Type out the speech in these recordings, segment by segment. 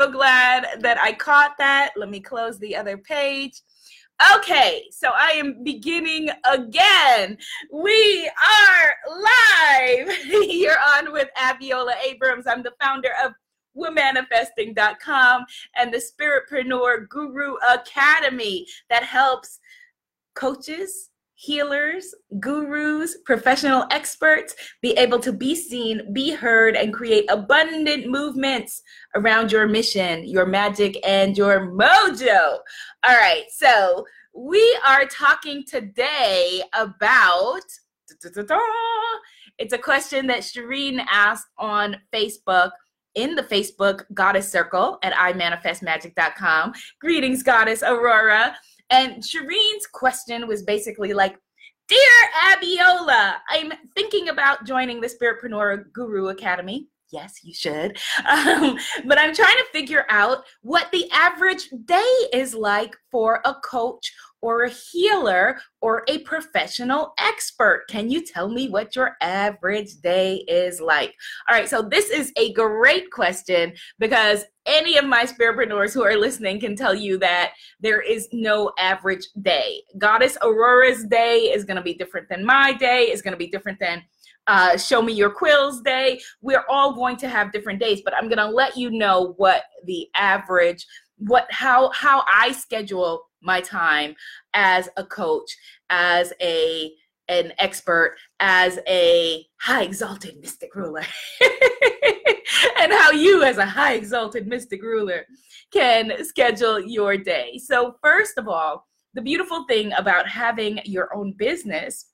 so glad that I caught that. Let me close the other page. Okay, so I am beginning again. We are live. You're on with Abiola Abrams. I'm the founder of womanifesting.com and the Spiritpreneur Guru Academy that helps coaches, healers, gurus, professional experts be able to be seen, be heard, and create abundant movements around your mission, your magic, and your mojo. All right, so we are talking today about. It's a question that Shireen asked on Facebook in the Facebook Goddess Circle at imanifestmagic.com. Greetings, Goddess Aurora. And Shireen's question was basically like, Dear Abiola, I'm thinking about joining the Spiritpreneur Guru Academy. Yes, you should. Um, but I'm trying to figure out what the average day is like for a coach or a healer or a professional expert. Can you tell me what your average day is like? All right, so this is a great question because any of my spiritpreneurs who are listening can tell you that there is no average day. Goddess Aurora's day is going to be different than my day, is going to be different than uh, show me your quills day. We're all going to have different days, but I'm going to let you know what the average, what how how I schedule my time as a coach, as a an expert, as a high exalted mystic ruler, and how you, as a high exalted mystic ruler, can schedule your day. So, first of all, the beautiful thing about having your own business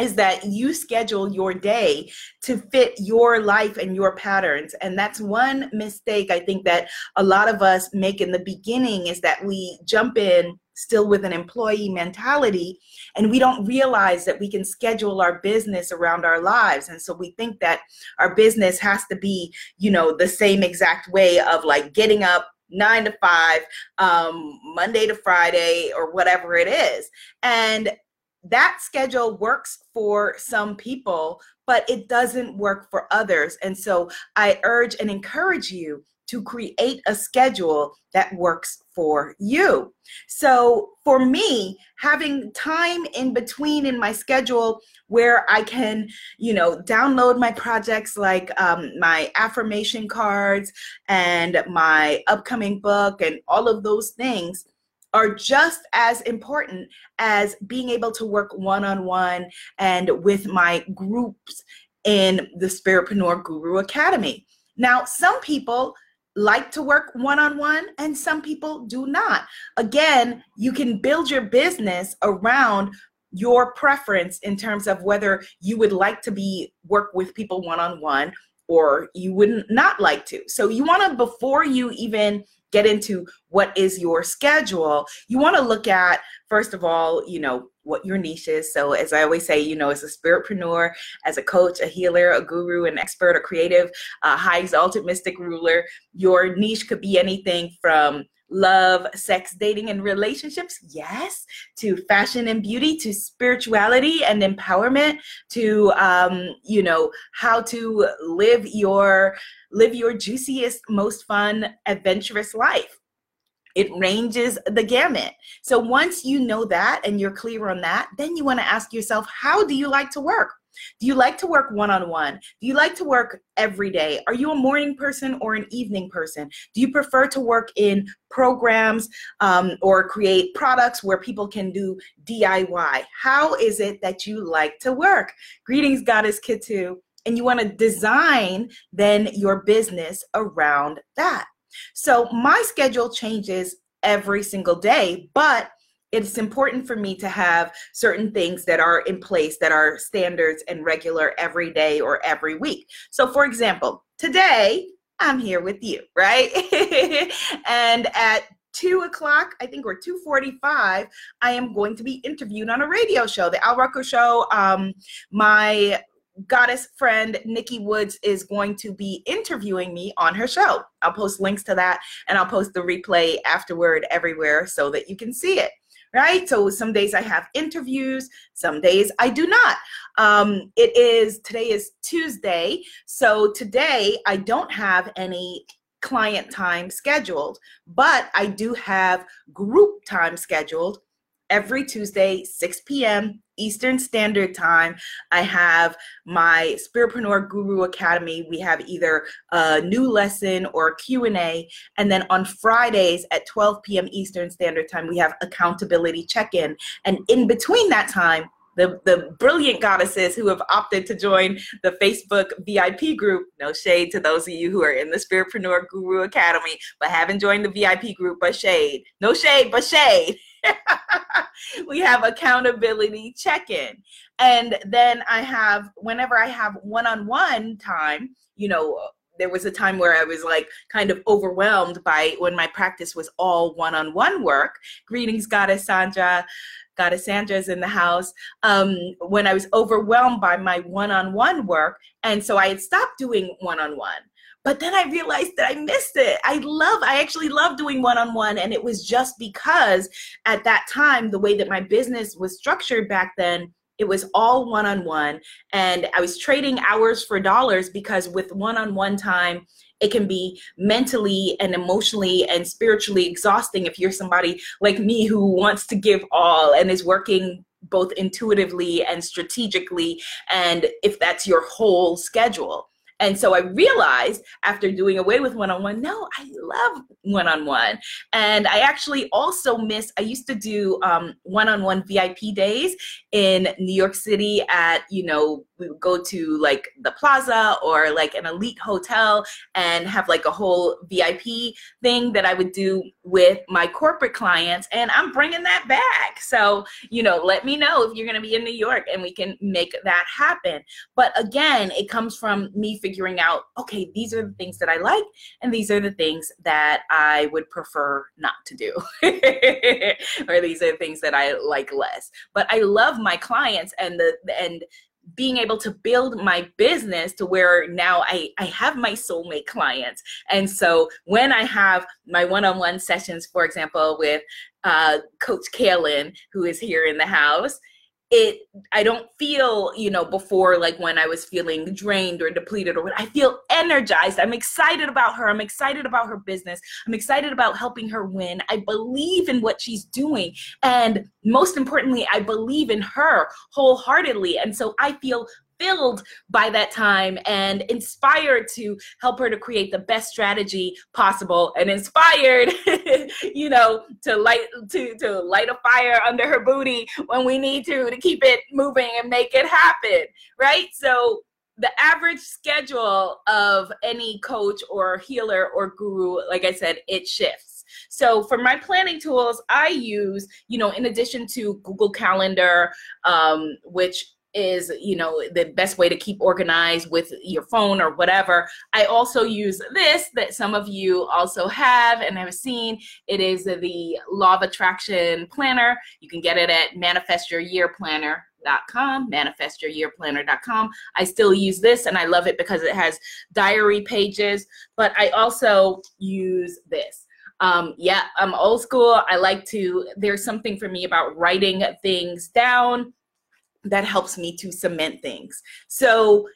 is that you schedule your day to fit your life and your patterns. And that's one mistake i think that a lot of us make in the beginning is that we jump in still with an employee mentality and we don't realize that we can schedule our business around our lives. And so we think that our business has to be you know the same exact way of like getting up nine to five um, monday to friday or whatever it is. And that schedule works for some people, but it doesn't work for others. And so I urge and encourage you to create a schedule that works for you. So for me, having time in between in my schedule where I can, you know, download my projects like um, my affirmation cards and my upcoming book and all of those things are just as important as being able to work one on one and with my groups in the Spiritpreneur Guru Academy. Now, some people like to work one on one and some people do not. Again, you can build your business around your preference in terms of whether you would like to be work with people one on one or you wouldn't not like to. So you want to before you even get into what is your schedule, you want to look at, first of all, you know, what your niche is. So, as I always say, you know, as a spiritpreneur, as a coach, a healer, a guru, an expert, a creative, a high exalted mystic ruler, your niche could be anything from love, sex, dating, and relationships? Yes. To fashion and beauty, to spirituality and empowerment, to um, you know how to live your live your juiciest, most fun, adventurous life. It ranges the gamut. So once you know that and you're clear on that, then you want to ask yourself, how do you like to work? Do you like to work one on one? Do you like to work every day? Are you a morning person or an evening person? Do you prefer to work in programs um, or create products where people can do DIY? How is it that you like to work? Greetings, Goddess Kitu. And you want to design then your business around that. So my schedule changes every single day, but it's important for me to have certain things that are in place that are standards and regular every day or every week. So, for example, today I'm here with you, right? and at two o'clock, I think, or two forty-five, I am going to be interviewed on a radio show, the Al Rucker Show. Um, my goddess friend Nikki Woods is going to be interviewing me on her show. I'll post links to that and I'll post the replay afterward everywhere so that you can see it right? So some days I have interviews, some days I do not. Um, it is today is Tuesday, so today I don't have any client time scheduled, but I do have group time scheduled every Tuesday, 6 p.m. Eastern Standard Time. I have my Spiritpreneur Guru Academy. We have either a new lesson or Q&A. And then on Fridays at 12 p.m. Eastern Standard Time, we have accountability check-in. And in between that time, the, the brilliant goddesses who have opted to join the Facebook VIP group. No shade to those of you who are in the Spiritpreneur Guru Academy, but haven't joined the VIP group, but shade. No shade, but shade. we have accountability check in. And then I have, whenever I have one on one time, you know, there was a time where I was like kind of overwhelmed by when my practice was all one on one work. Greetings, Goddess Sandra. Goddess Sandra's in the house. Um, when I was overwhelmed by my one on one work. And so I had stopped doing one on one. But then I realized that I missed it. I love, I actually love doing one on one. And it was just because at that time, the way that my business was structured back then, it was all one on one. And I was trading hours for dollars because with one on one time, it can be mentally and emotionally and spiritually exhausting if you're somebody like me who wants to give all and is working both intuitively and strategically and if that's your whole schedule and so I realized after doing away with one on one, no, I love one on one. And I actually also miss, I used to do um, one on one VIP days in New York City at, you know, we would go to like the plaza or like an elite hotel and have like a whole VIP thing that I would do with my corporate clients. And I'm bringing that back. So, you know, let me know if you're going to be in New York and we can make that happen. But again, it comes from me figuring out, okay, these are the things that I like and these are the things that I would prefer not to do. or these are the things that I like less. But I love my clients and the and being able to build my business to where now I, I have my soulmate clients. And so when I have my one on one sessions, for example, with uh, Coach Kaylin, who is here in the house, it i don't feel you know before like when i was feeling drained or depleted or what i feel energized. I'm excited about her. I'm excited about her business. I'm excited about helping her win. I believe in what she's doing. And most importantly i believe in her wholeheartedly. And so i feel fulfilled by that time and inspired to help her to create the best strategy possible and inspired you know to light to to light a fire under her booty when we need to to keep it moving and make it happen right? So the average schedule of any coach or healer or guru like i said it shifts. So for my planning tools i use you know in addition to google calendar um, which is you know the best way to keep organized with your phone or whatever. I also use this that some of you also have and have seen. It is the law of attraction planner. You can get it at manifestyouryearplanner.com manifestyouryearplanner.com i still use this and i love it because it has diary pages but i also use this. Um, yeah i'm old school. I like to there's something for me about writing things down that helps me to cement things. So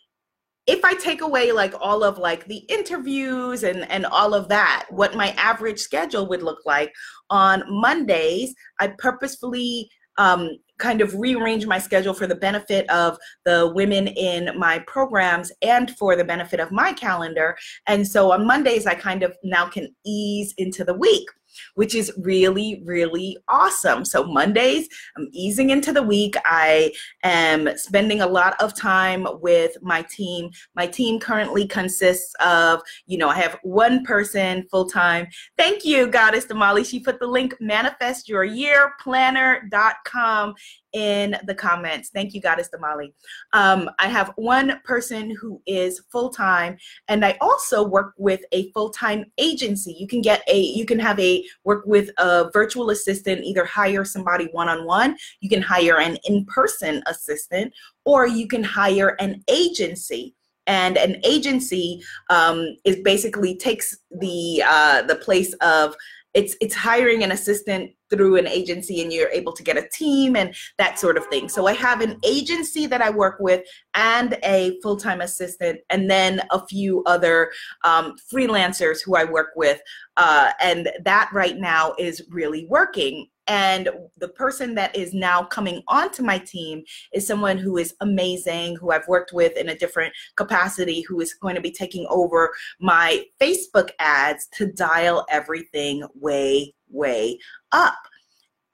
if I take away like all of like the interviews and and all of that, what my average schedule would look like on Mondays, I purposefully um, kind of rearrange my schedule for the benefit of the women in my programs and for the benefit of my calendar. And so on Mondays, I kind of now can ease into the week which is really, really awesome. So, Mondays, I'm easing into the week. I am spending a lot of time with my team. My team currently consists of, you know, I have one person full time. Thank you, Goddess Damali. She put the link manifestyouryearplanner.com in the comments. Thank you, Goddess Damali. Um, I have one person who is full time, and I also work with a full time agency. You can get a, you can have a work with a virtual assistant, either hire somebody one on one, you can hire an in person assistant, or you can hire an agency and an agency um, is basically takes the uh, the place of it's it's hiring an assistant through an agency and you're able to get a team and that sort of thing. So I have an agency that I work with and a full-time assistant and then a few other um, freelancers who I work with. Uh, and that right now is really working. And the person that is now coming onto my team is someone who is amazing, who I've worked with in a different capacity, who is going to be taking over my Facebook ads to dial everything way, way up.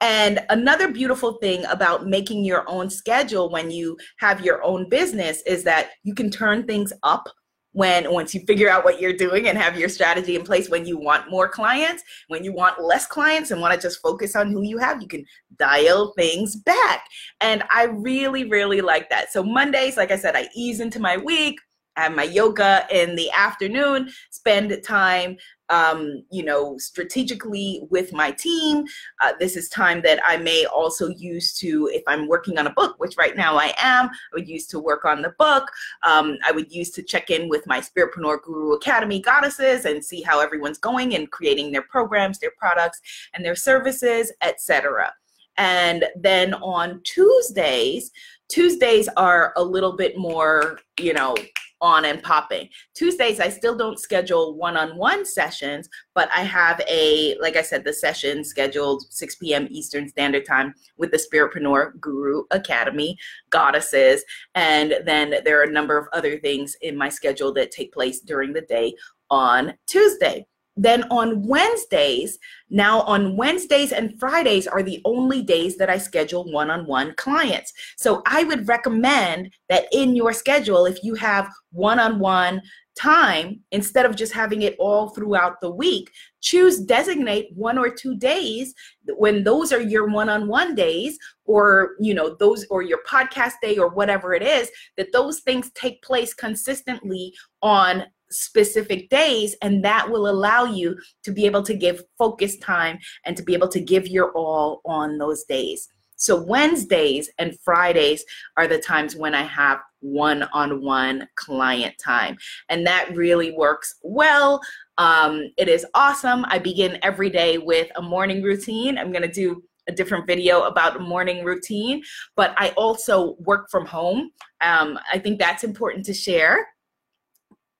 And another beautiful thing about making your own schedule when you have your own business is that you can turn things up when once you figure out what you're doing and have your strategy in place when you want more clients when you want less clients and want to just focus on who you have you can dial things back. And i really really like that. So mondays like i said i ease into my week Have my yoga in the afternoon, spend time, um, you know, strategically with my team. Uh, this is time that I may also use to, if I'm working on a book, which right now I am, I would use to work on the book. Um, I would use to check in with my Spiritpreneur Guru Academy goddesses and see how everyone's going and creating their programs, their products, and their services, etc. And then on Tuesdays, Tuesdays are a little bit more, you know, on and popping. Tuesdays, I still don't schedule one on one sessions, but I have a, like I said, the session scheduled 6 p.m. Eastern Standard Time with the Spiritpreneur Guru Academy goddesses. And then there are a number of other things in my schedule that take place during the day on Tuesday. Then on Wednesdays, now on Wednesdays and Fridays are the only days that I schedule one on one clients. So I would recommend that in your schedule, if you have one on one time, instead of just having it all throughout the week, choose designate one or two days when those are your one on one days or you know those or your podcast day or whatever it is that those things take place consistently on specific days and that will allow you to be able to give focus time and to be able to give your all on those days. So wednesdays and fridays are the times when i have one-on-one client time and that really works well. Um, it is awesome. I begin every day with a morning routine. I'm going to do a different video about morning routine but i also work from home. Um, i think that's important to share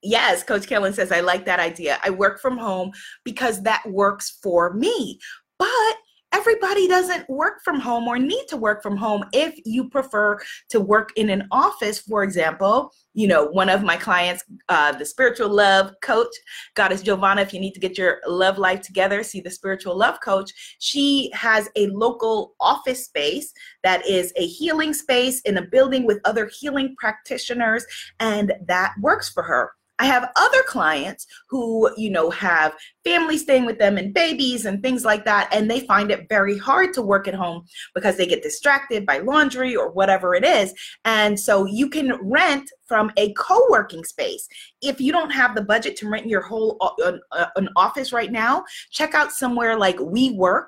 Yes, Coach Kellen says, I like that idea. I work from home because that works for me. But everybody doesn't work from home or need to work from home if you prefer to work in an office for example you know one of my clients uh, the spiritual love coach goddess giovanna if you need to get your love life together see the spiritual love coach she has a local office space that is a healing space in a building with other healing practitioners and that works for her I have other clients who, you know, have family staying with them and babies and things like that. And they find it very hard to work at home because they get distracted by laundry or whatever it is. And so you can rent from a co working space. If you don't have the budget to rent your whole uh, uh, an office right now, check out somewhere like WeWork.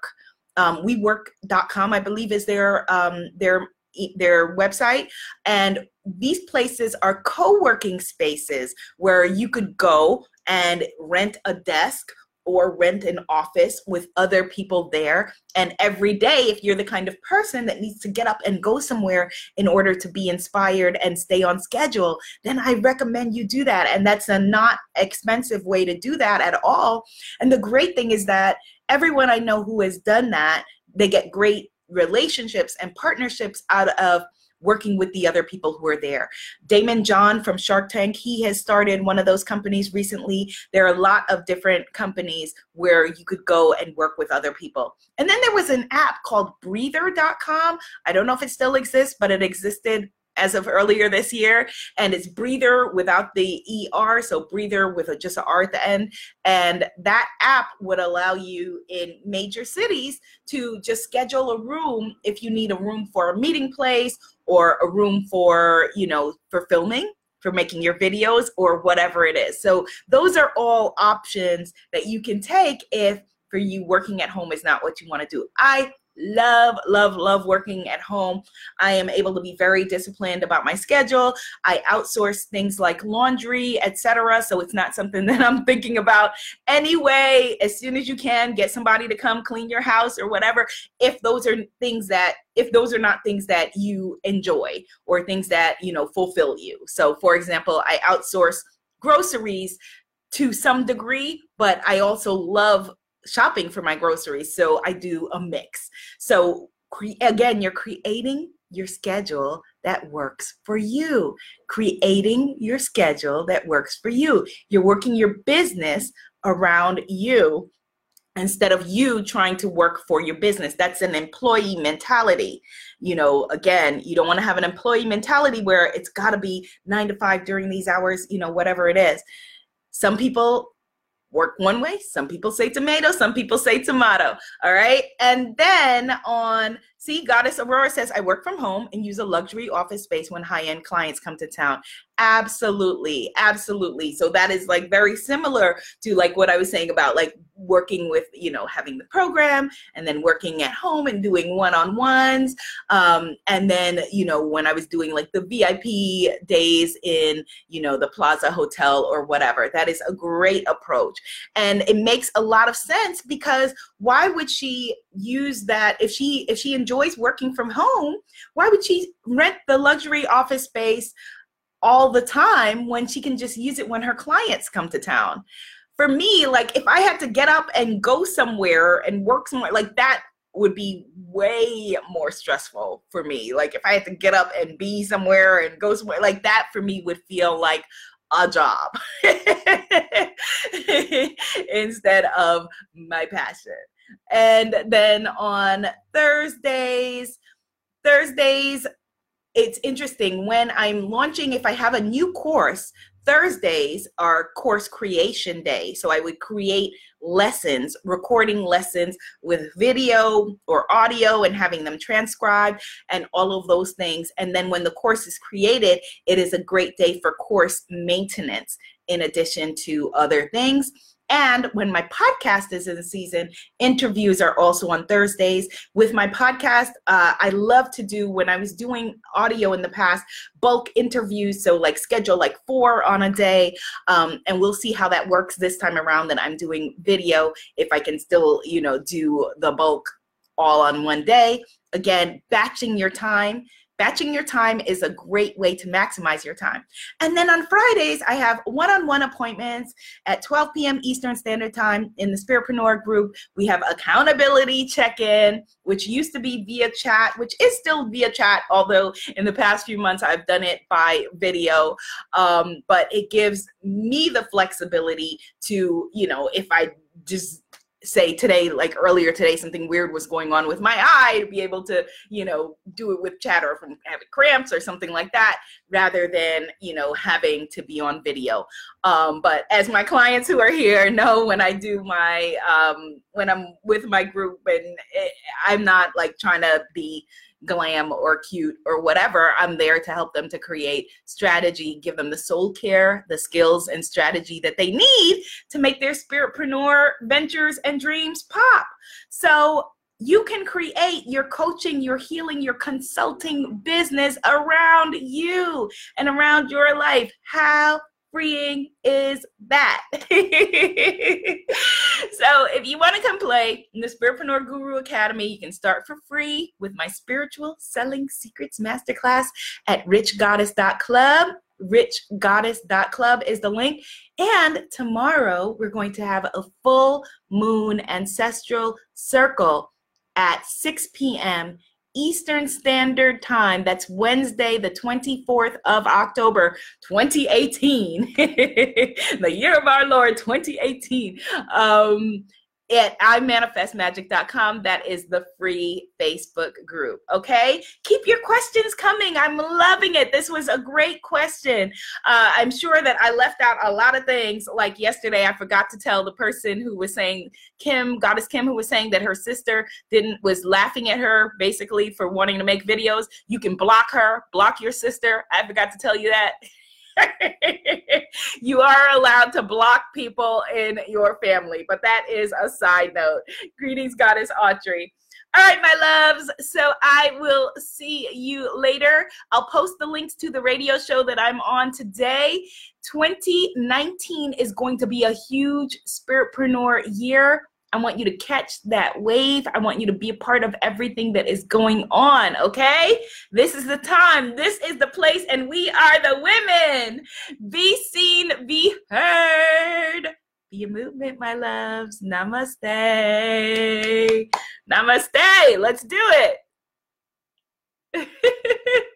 Um, WeWork.com, I believe, is their um, their their website and these places are co-working spaces where you could go and rent a desk or rent an office with other people there. And every day, if you're the kind of person that needs to get up and go somewhere in order to be inspired and stay on schedule, then I recommend you do that. And that's a not expensive way to do that at all. And the great thing is that everyone I know who has done that, they get great relationships and partnerships out of working with the other people who are there. Daymond John from Shark Tank, he has started one of those companies recently. There are a lot of different companies where you could go and work with other people. And then there was an app called breather.com. I don't know if it still exists, but it existed as of earlier this year and it's breather without the er so breather with a, just an r at the end. And that app would allow you in major cities to just schedule a room if you need a room for a meeting place or a room for you know for filming for making your videos or whatever it is. So those are all options that you can take if for you working at home is not what you want to do. I love, love, love working at home. I am able to be very disciplined about my schedule. I outsource things like laundry, etc. So it's not something that I'm thinking about anyway. As soon as you can, get somebody to come clean your house or whatever. If those are things that if those are not things that you enjoy or things that you know fulfill you. So for example, I outsource groceries to some degree, but I also love shopping for my groceries. So I do a mix. So cre- again, you're creating your schedule that works for you. Creating your schedule that works for you. You're working your business around you instead of you trying to work for your business. That's an employee mentality. You know, again, you don't want to have an employee mentality where it's got to be nine to five during these hours, you know, whatever it is. Some people work one way. Some people say tomato, some people say tomato. All right. And then on See, Goddess Aurora says, I work from home and use a luxury office space when high end clients come to town. Absolutely. Absolutely. So that is like very similar to like what I was saying about like working with, you know, having the program and then working at home and doing one on ones. Um, and then, you know, when I was doing like the VIP days in, you know, the Plaza Hotel or whatever, that is a great approach. And it makes a lot of sense because why would she use that if she if she enjoys working from home why would she rent the luxury office space all the time when she can just use it when her clients come to town for me like if i had to get up and go somewhere and work somewhere like that would be way more stressful for me. Like if i had to get up and be somewhere and go somewhere like that for me would feel like a job instead of my passion. And then on Thursdays, Thursdays, it's interesting. When I'm launching, if I have a new course, Thursdays are course creation day. So I would create lessons, recording lessons with video or audio and having them transcribed and all of those things. And then when the course is created, it is a great day for course maintenance in addition to other things. And when my podcast is in season, interviews are also on Thursdays. With my podcast, uh, I love to do when I was doing audio in the past, bulk interviews. So, like, schedule like four on a day. Um, and we'll see how that works this time around that I'm doing video, if I can still, you know, do the bulk all on one day. Again, batching your time Batching your time is a great way to maximize your time. And then on Fridays, I have one on one appointments at 12 p.m. Eastern Standard Time in the Spiritpreneur group. We have accountability check in, which used to be via chat, which is still via chat, although in the past few months I've done it by video. Um, but it gives me the flexibility to, you know, if I just say today like earlier today something weird was going on with my eye to be able to you know do it with chat or from having cramps or something like that rather than you know having to be on video. Um, but as my clients who are here know when i do my um, when i'm with my group and it, i'm not like trying to be glam or cute or whatever. I'm there to help them to create strategy, give them the soul care, the skills and strategy that they need to make their spiritpreneur ventures and dreams pop. So you can create your coaching, your healing, your consulting business around you and around your life. How freeing is that? so if you want to come play in the Spiritpreneur Guru Academy, you can start for free with my Spiritual Selling Secrets Masterclass at richgoddess.club. Richgoddess.club is the link. And tomorrow we're going to have a full moon ancestral circle at 6 p.m. Eastern Standard Time. That's Wednesday, the 24th of October, 2018. the year of our Lord, 2018. Um, at imanifestmagic.com. That is the free Facebook group. Okay. Keep your questions coming. I'm loving it. This was a great question. Uh, I'm sure that I left out a lot of things. Like yesterday, I forgot to tell the person who was saying, Kim, Goddess Kim, who was saying that her sister didn't, was laughing at her basically for wanting to make videos. You can block her, block your sister. I forgot to tell you that. you are allowed to block people in your family, but that is a side note. Greetings, Goddess Autry. All right, my loves. So I will see you later. I'll post the links to the radio show that I'm on today. 2019 is going to be a huge spiritpreneur year. I want you to catch that wave. I want you to be a part of everything that is going on, okay? This is the time. This is the place, and we are the women. Be seen, be heard. Be a movement, my loves. Namaste. Namaste. Let's do it.